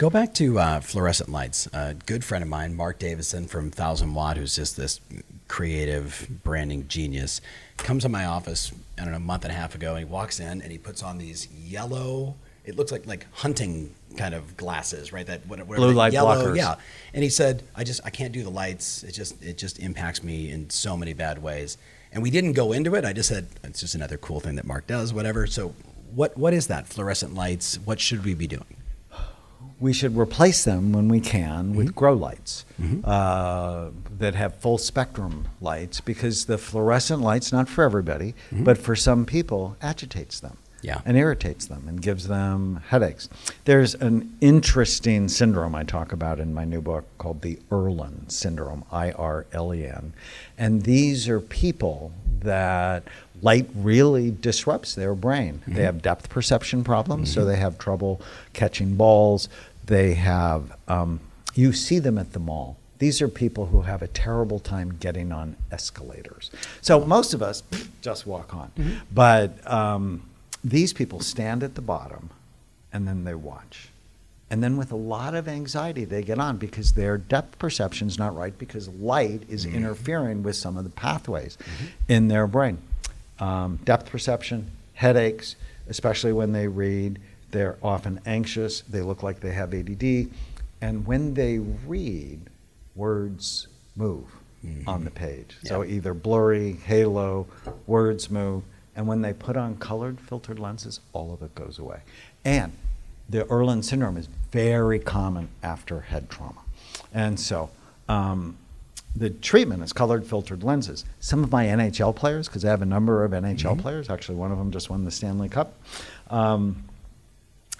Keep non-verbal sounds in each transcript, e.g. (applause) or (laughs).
Go back to uh, fluorescent lights. A good friend of mine, Mark Davison from Thousand Watt, who's just this creative branding genius, comes to my office, I don't know, a month and a half ago, and he walks in and he puts on these yellow, it looks like like hunting kind of glasses, right? That whatever Blue light yellow, blockers. yeah. And he said, I just I can't do the lights. It just it just impacts me in so many bad ways. And we didn't go into it. I just said it's just another cool thing that Mark does, whatever. So what what is that? Fluorescent lights. What should we be doing? We should replace them when we can with grow lights Mhm. uh, that have full spectrum lights because the fluorescent lights, not for everybody, but for some people, agitates them. Yeah. And irritates them and gives them headaches. There's an interesting syndrome I talk about in my new book called the Irlen syndrome, I R L E N. And these are people that light really disrupts their brain. They have depth perception problems, so they have trouble catching balls. They have, um, you see them at the mall. These are people who have a terrible time getting on escalators. So most of us (clears throat) just walk on. But um, these people stand at the bottom and then they watch. And then with a lot of anxiety, they get on because their depth perception is not right because light is mm-hmm. interfering with some of the pathways mm-hmm. in their brain. Um, depth perception, headaches, especially when they read, they're often anxious, they look like they have ADD. And when they read, words move on mm-hmm. the page. So either blurry, halo, words move. And when they put on colored filtered lenses, all of it goes away. And the Irlen syndrome is very common after head trauma. And so um, the treatment is colored filtered lenses. Some of my NHL players, because I have a number of NHL players, actually, one of them just won the Stanley Cup, um,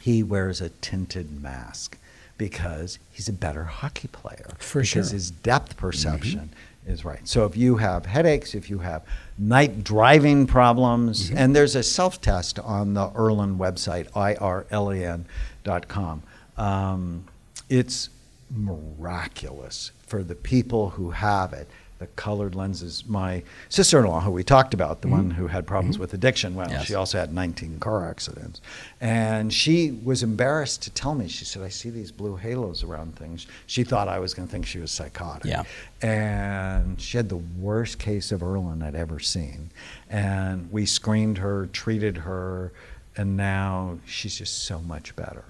he wears a tinted mask because he's a better hockey player. For because sure. Mm-hmm. his depth perception is right. So if you have headaches, if you have night driving problems, Mm-hmm. and there's a self test on the Irlen website, irlen dot com. Um, it's miraculous for the people who have it. The colored lenses. My sister-in-law, who we talked about, the one who had problems with addiction, well, Mm-hmm. Yes. she also had 19 car accidents, and she was embarrassed to tell me. She said, "I see these blue halos around things." She thought I was going to think she was psychotic. Yeah. And she had the worst case of Irlen I'd ever seen, and we screened her, treated her, and now she's just so much better.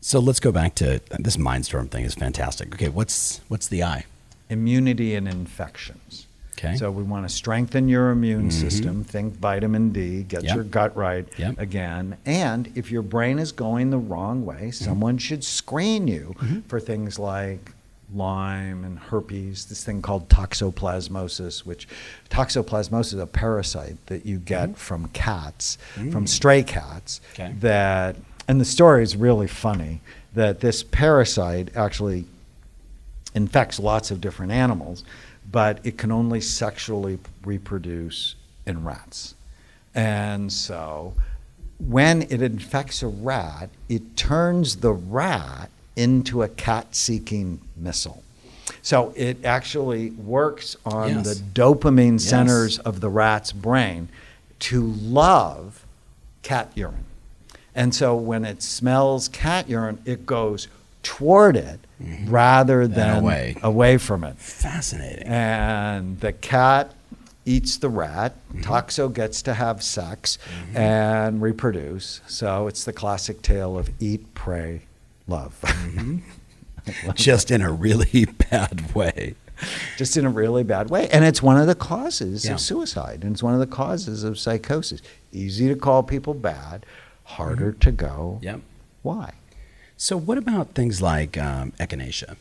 So let's go back to this mindstorm thing is fantastic. Okay, what's what's the eye? Immunity and infections. Okay. So we want to strengthen your immune mm-hmm. system. Think vitamin D, get Yep. your gut right Yep. again. And if your brain is going the wrong way, mm-hmm. someone should screen you mm-hmm. for things like Lyme and herpes, this thing called toxoplasmosis, which toxoplasmosis is a parasite that you get from cats, from mm. stray cats Okay. that and the story is really funny that this parasite actually infects lots of different animals, but it can only sexually reproduce in rats. And so when it infects a rat, it turns the rat into a cat seeking missile. So it actually works on Yes. the dopamine Yes. centers of the rat's brain to love cat urine. And so when it smells cat urine, it goes toward it mm-hmm. rather than away. away from it. Fascinating. And the cat eats the rat. Mm-hmm. Toxo gets to have sex mm-hmm. and reproduce. So it's the classic tale of eat, pray, love. (laughs) Just in a really (laughs) bad way. Just in a really bad way. And it's one of the causes Yeah. of suicide. And it's one of the causes of psychosis. Easy to call people bad, harder to go. Yep. Why? So what about things like um, echinacea?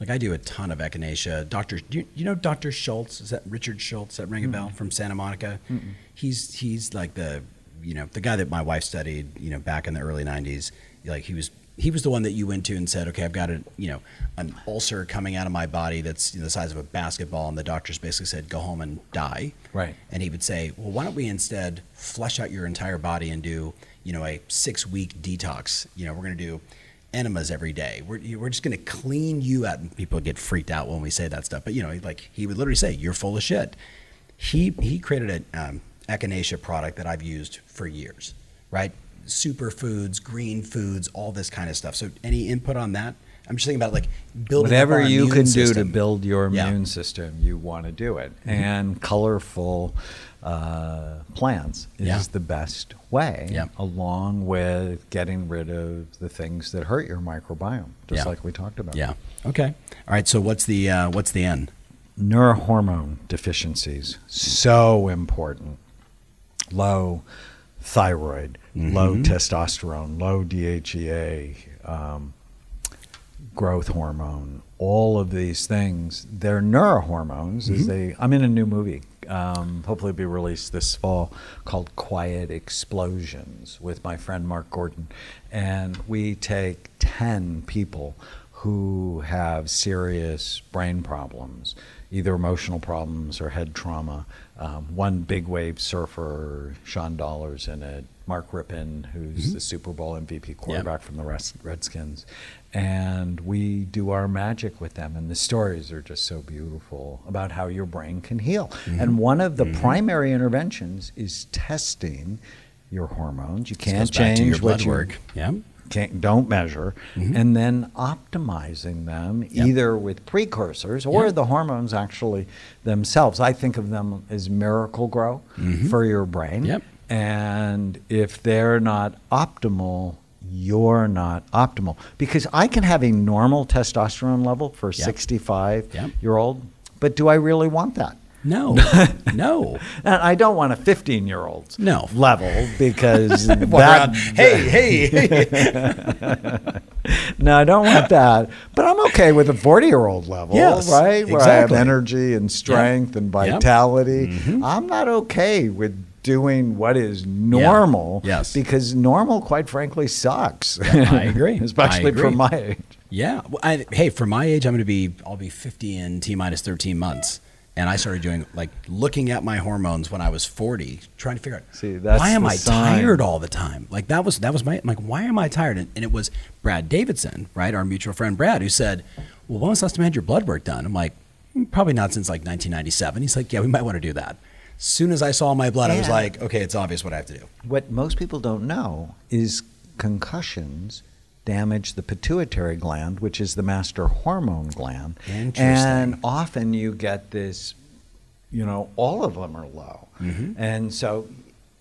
Like I do a ton of echinacea. Doctor, do you, you know Doctor Schulze? Is that Richard Schulze? That ring a bell from Santa Monica? He's he's like the you know the guy that my wife studied. You know back in the early '90s. Like he was he was the one that you went to and said, okay, I've got a you know an ulcer coming out of my body that's the size of a basketball, and the doctors basically said, go home and die. Right. And he would say, well, why don't we instead flesh out your entire body and do, you know, a six week detox? You know, we're going to do enemas every day. We're, we're just going to clean you out. And people get freaked out when we say that stuff. But, you know, like he would literally say, you're full of shit. He, he created an um, echinacea product that I've used for years, right? superfoods, green foods, all this kind of stuff. So any input on that? I'm just thinking about like building Whatever you can do to build your Yeah. immune system, you want to do it. Mm-hmm. And colorful uh, plants is Yeah. the best way, Yeah. along with getting rid of the things that hurt your microbiome, just Yeah. like we talked about. Yeah. Okay. All right. So what's the uh, what's the end? neurohormone deficiencies so important low thyroid low Mm-hmm. testosterone low dhea um, growth hormone all of these things they're neurohormones Mm-hmm. they i'm in a new movie um, hopefully be released this fall called quiet explosions with my friend mark gordon and we take 10 people who have serious brain problems, either emotional problems or head trauma. Um, one big wave surfer, Sean Dollars in it, Mark Rypien, who's the Super Bowl MVP quarterback from the Redskins. And we do our magic with them. And the stories are just so beautiful about how your brain can heal. And one of the primary interventions is testing your hormones. You can't change your blood you- work. Yeah. can't, don't measure, and then optimizing them Yep. either with precursors or Yep. the hormones actually themselves. I think of them as miracle grow for your brain. Yep. And if they're not optimal, you're not optimal. Because I can have a normal testosterone level for a Yep. 65 Yep. year old, but do I really want that? No. (laughs) no. And I don't want a 15 year old No. level because (laughs) that, around, hey, (laughs) hey, hey. No, I don't want that. But I'm okay with a 40 year old level, Yes, right? Where I have energy and strength and Yep. vitality. Mm-hmm. I'm not okay with doing what is normal. Yes. Because normal, quite frankly, sucks. I (laughs) agree. Especially I agree. for my age. Yeah. Well, I, hey, for my age, I'm going to be, I'll be 50 in T minus 13 months. And I started doing, like, looking at my hormones when I was 40, trying to figure out, See, why am I sign. tired all the time? Like, that was, that was my, I'm like, why am I tired? And, and it was Brad Davidson, right? Our mutual friend Brad, who said, well, when was the last time you had your blood work done? I'm like, "Mm, probably not since like 1997. He's like, yeah, we might want to do that. Soon as I saw my blood, I was like, okay, it's obvious what I have to do. What most people don't know is concussions damage the pituitary gland, which is the master hormone gland. Interesting. And often you get this, you know, all of them are low. Mm-hmm. And so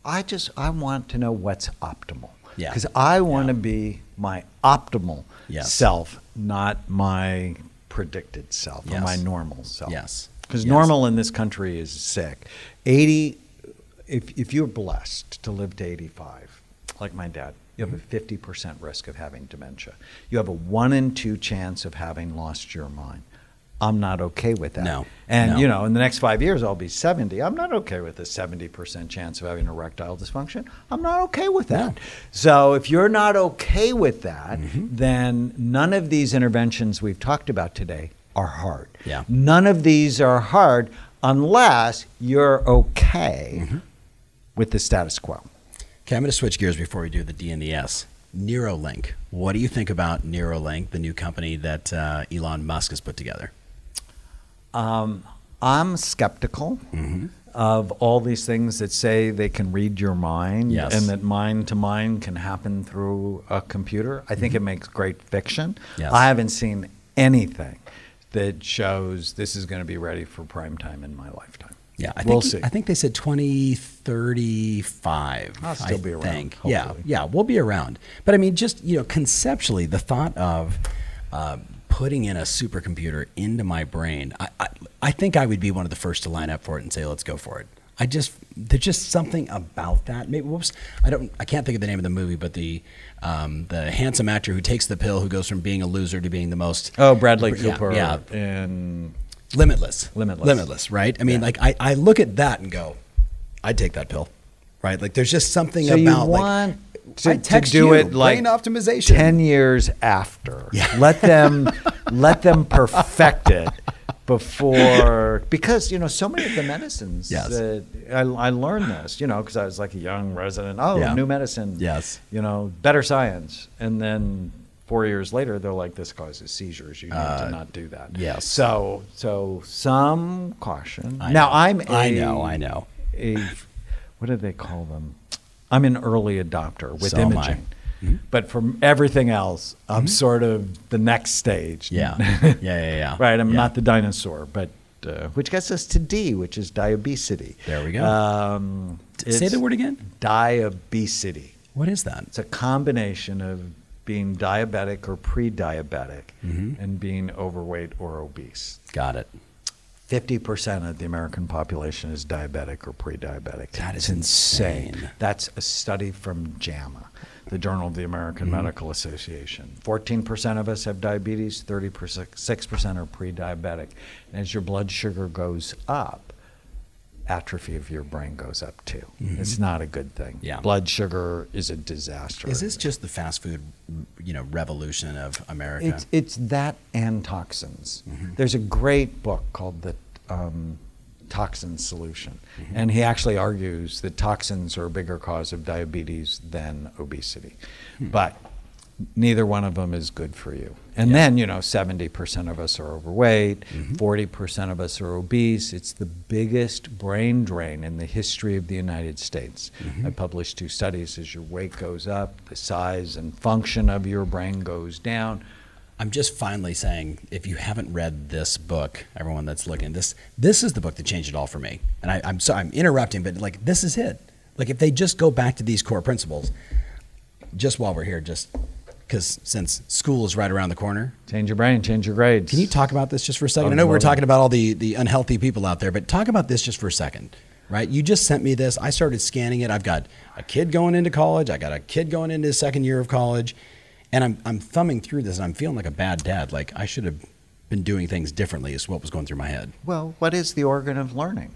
I just I want to know what's optimal. Yeah. Because I want to Yeah. be my optimal Yes. self, not my predicted self or my normal self. Yes. Because Yes. normal in this country is sick. 80, if, if you're blessed to live to 85, like my dad, you have a Mm-hmm. 50% risk of having dementia. You have a one in two chance of having lost your mind. I'm not okay with that. No. And, No. you know, in the next five years, I'll be 70. I'm not okay with a 70% chance of having erectile dysfunction. I'm not okay with that. No. Mm-hmm. So if you're not okay with that, then none of these interventions we've talked about today are hard. Yeah. None of these are hard unless you're okay Mm-hmm. with the status quo. Okay, I'm going to switch gears before we do the D and the S. Neuralink. What do you think about Neuralink, the new company that uh, Elon Musk has put together? Um, I'm skeptical Mm-hmm. of all these things that say they can read your mind Yes. and that mind to mind can happen through a computer. I think it makes great fiction. Mm-hmm. Yes. I haven't seen anything that shows this is going to be ready for prime time in my lifetime. Yeah, I we'll think see. I think they said 2035. I'll still I be around, Think. Yeah, yeah, we'll be around. But I mean, just you know, conceptually, the thought of uh, putting in a supercomputer into my brain, I, I I think I would be one of the first to line up for it and say, let's go for it. I just there's just something about that. Maybe whoops, I don't I can't think of the name of the movie, but the um, the handsome actor who takes the pill, who goes from being a loser to being the most Oh, Bradley Cooper yeah, and limitless Limitless. limitless right i mean Yeah. like I, I look at that and go i'd take that pill right like there's just something So about you like want to, I to text do you, it like brain optimization 10 years after. Yeah. Let them (laughs) let them perfect it before because you know so many of the medicines Yes. that I, I learned this you know because I was like a young resident oh Yeah. new medicine Yes. you know better science and then four years later they're like this causes seizures you need Uh, to not do that yes. so so some caution I now know. I'm I a- know, I know. a what do they call them I'm an early adopter with So am Imaging. But from everything else, I'm sort of the next stage. Yeah. (laughs) Yeah, yeah, yeah. right. I'm Yeah. not the dinosaur, but uh, which gets us to D, which is diabesity. There we go. Um, Say the word again. Diabesity. What is that? It's a combination of being diabetic or pre-diabetic Mm-hmm. and being overweight or obese. Got it. 50% of the American population is diabetic or pre-diabetic. That is insane. insane. That's a study from JAMA, the Journal of the American Mm-hmm. Medical Association. 14% of us have diabetes, 36% are pre-diabetic. And as your blood sugar goes up, atrophy of your brain goes up too. It's not a good thing. Mm-hmm. Yeah. Blood sugar is a disaster. Is this just the fast food, you know, revolution of America? It's it's that and toxins. Mm-hmm. There's a great book called the um, Toxin Solution, Mm-hmm. and he actually argues that toxins are a bigger cause of diabetes than obesity, Hmm. but neither one of them is good for you. And then you know, seventy percent of us are overweight, Mm-hmm. 40 percent of us are obese. It's the biggest brain drain in the history of the United States. Mm-hmm. I published two studies. As your weight goes up, the size and function of your brain goes down. I'm just finally saying, if you haven't read this book, everyone that's looking, this this is the book that changed it all for me. And I, I'm sorry, I'm interrupting, but like this is it. Like if they just go back to these core principles, just while we're here, just because since school is right around the corner, Change your brain, change your grades. can you talk about this just for a second? I I know we're talking about all the the unhealthy people out there, but talk about this just for a second. Right? You just sent me this. I started scanning it. I've got a kid going into college. I got a kid going into his second year of college. And I'm I'm thumbing through this and I'm feeling like a bad dad. Like I should have been doing things differently is what was going through my head. Well, what is the organ of learning?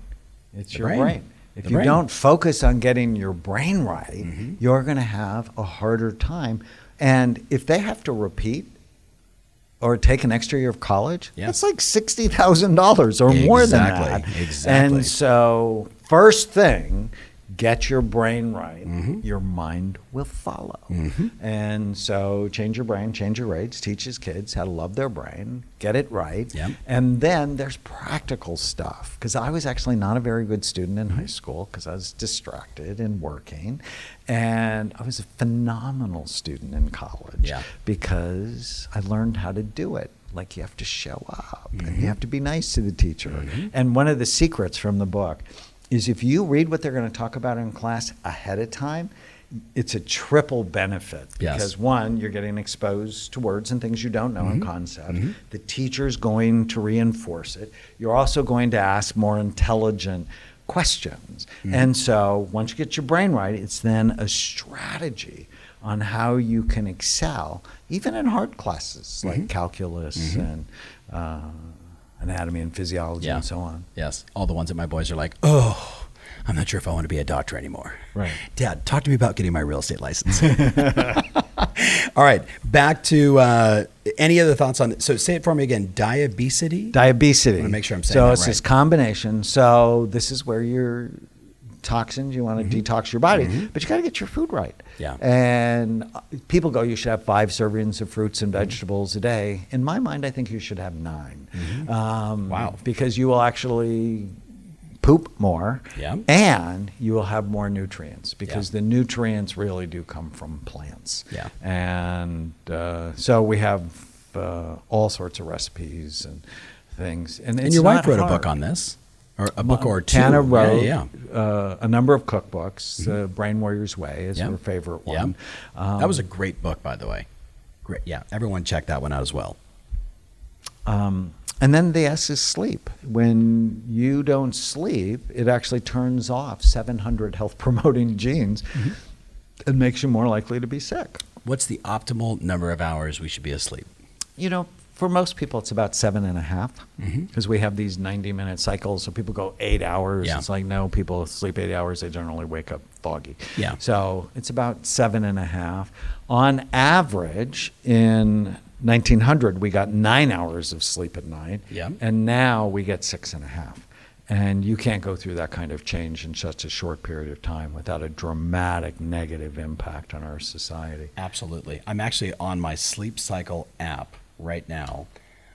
It's The your brain. brain. If The you brain. don't focus on getting your brain right, Mm-hmm. you're going to have a harder time. And if they have to repeat or take an extra year of college, Yeah. that's like $60,000 or more than Exactly, that. exactly. And so, first thing, get your brain right. Mm-hmm. Your mind will follow. And so, change your brain, change your grades, teaches kids how to love their brain, get it right. Yep. And then there's practical stuff because I was actually not a very good student in high school because I was distracted and working. And I was a phenomenal student in college Yeah. because I learned how to do it. Like you have to show up and Mm-hmm. you have to be nice to the teacher. And one of the secrets from the book is if you read what they're going to talk about in class ahead of time, it's a triple benefit Yes. because one, you're getting exposed to words and things you don't know Mm-hmm. and concepts. The teacher's going to reinforce it. You're also going to ask more intelligent questions. Mm-hmm. And so once you get your brain right, it's then a strategy on how you can excel, even in hard classes like Mm-hmm. calculus and uh, anatomy and physiology Yeah. and so on. Yes. All the ones that my boys are like, oh, I'm not sure if I want to be a doctor anymore. Right. Dad, talk to me about getting my real estate license. (laughs) All right. Back to uh, any other thoughts on this? So say it for me again. Diabesity? Diabesity. I wanna make sure I'm saying so that it's right. this combination. So this is where your toxins you want to detox your body, but you got to get your food right. Mm-hmm. Yeah. And uh, people go, you should have five servings of fruits and vegetables a day. In my mind, I think you should have 9 Um, Mm-hmm. Wow. Because you will actually poop more. Yeah. And you will have more nutrients because Yeah. the nutrients really do come from plants. Yeah. And uh, so we have uh, all sorts of recipes and things. And, and your wife wrote a book on this, or a book or two. Tana wrote Yeah, yeah. Uh, a number of cookbooks. Uh, Brain Warrior's Way is Yeah. her favorite one. Um, that was a great book, by the way. Great. Yeah. Everyone check that one out as well. Um, and then the S is sleep. When you don't sleep, it actually turns off 700 health promoting genes Mm-hmm. and makes you more likely to be sick. What's the optimal number of hours we should be asleep? You know, for most people, it's about seven and a half mm-hmm. because we have these 90 minute cycles. So people go eight hours. Yeah. It's like, no, people sleep eight hours. They generally wake up foggy. Yeah. So it's about seven and a half. On average, in 1900, we got nine hours of sleep at night. Yeah. And now we get six and a half. And you can't go through that kind of change in such a short period of time without a dramatic negative impact on our society. Absolutely. I'm actually on my sleep cycle app right now.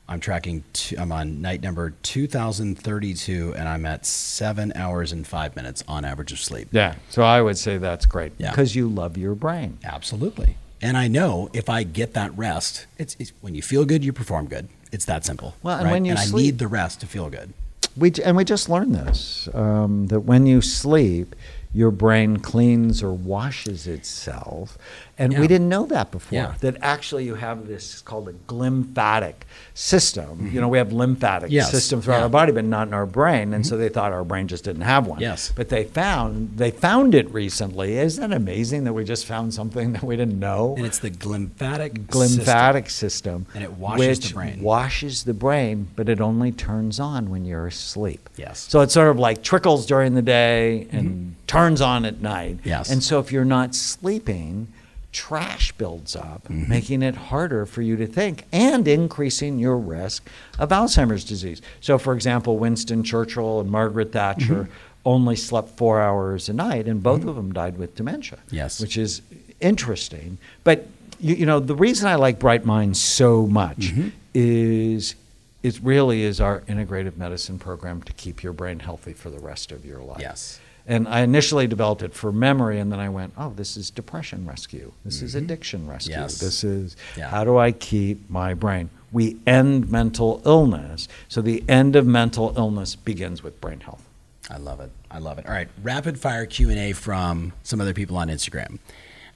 I'm tracking. Two, I'm on night number 2032, and I'm at seven hours and five minutes on average of sleep. Yeah. So I would say that's great Yeah. because you love your brain. Absolutely. And I know if I get that rest, it's, it's when you feel good, you perform good. It's that simple. Well, and right? when you and I need the rest to feel good. We and we just learned this um, that when you sleep, your brain cleans or washes itself, and Yeah. we didn't know that before. Yeah. That actually you have this called a glymphatic system. You know, we have lymphatic Mm-hmm. Yes. system throughout Yeah. our body, but not in our brain, and so they thought our brain just didn't have one. Yes. but they found they found it recently. Isn't that amazing that we just found something that we didn't know? And it's the glymphatic system. glymphatic system, And it washes the which brain. washes the brain, but it only turns on when you're asleep. Yes. So it sort of like trickles during the day and turns on at night. Yes. And so if you're not sleeping, trash builds up, Mm-hmm. making it harder for you to think and increasing your risk of Alzheimer's disease. So, for example, Winston Churchill and Margaret Thatcher Mm-hmm. only slept four hours a night, and both of them died with dementia. Yes. Which is interesting. But, you, you know, the reason I like Bright Minds so much Mm-hmm. is it really is our integrative medicine program to keep your brain healthy for the rest of your life. Yes. And I initially developed it for memory, and then I went, oh, this is depression rescue. This is addiction rescue. Mm-hmm. Yes. This is Yeah. how do I keep my brain? We end mental illness. So the end of mental illness begins with brain health. I love it. I love it. All right, rapid fire Q and A from some other people on Instagram.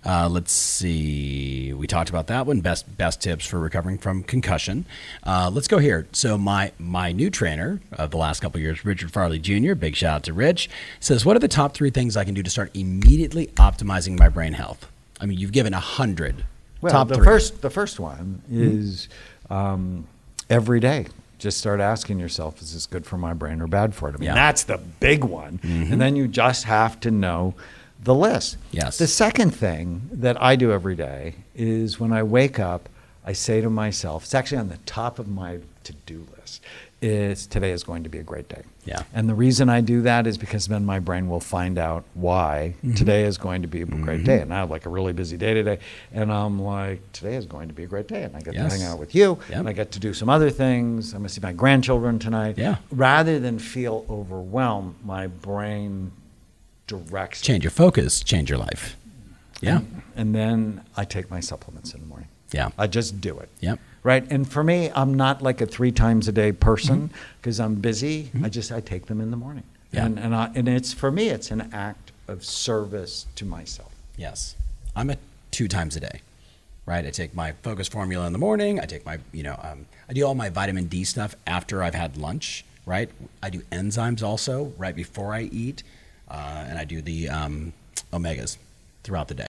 Uh, let's see. We talked about that one. Best best tips for recovering from concussion. Uh, let's go here. So my my new trainer of the last couple of years, Richard Farley Jr. Big shout out to Rich. Says, what are the top three things I can do to start immediately optimizing my brain health? I mean, you've given a hundred. Well, top the three. first the first one is um, every day. Just start asking yourself, is this good for my brain or bad for it? I mean, Yeah. that's the big one. And then you just have to know the list. Yes. The second thing that I do every day is when I wake up, I say to myself, it's actually on the top of my to-do list. Is today is going to be a great day. Yeah. And the reason I do that is because then my brain will find out why Mm-hmm. today is going to be a great day. And I have like a really busy day today. And I'm like, today is going to be a great day. And I get Yes. to hang out with you. Yep. And I get to do some other things. I'm going to see my grandchildren tonight. Yeah. Rather than feel overwhelmed, my brain change your focus, change your life. Yeah. And then I take my supplements in the morning. Yeah. I just do it. Yep. Right. And for me, I'm not like a three times a day person Mm-hmm. because I'm busy. I just I take them in the morning. Yeah. And and, I, and it's for me, it's an act of service to myself. Yes. I'm at two times a day, right? I take my focus formula in the morning. I take my, you know, um, I do all my vitamin D stuff after I've had lunch, right? I do enzymes also right before I eat, and I do the um, omegas throughout the day.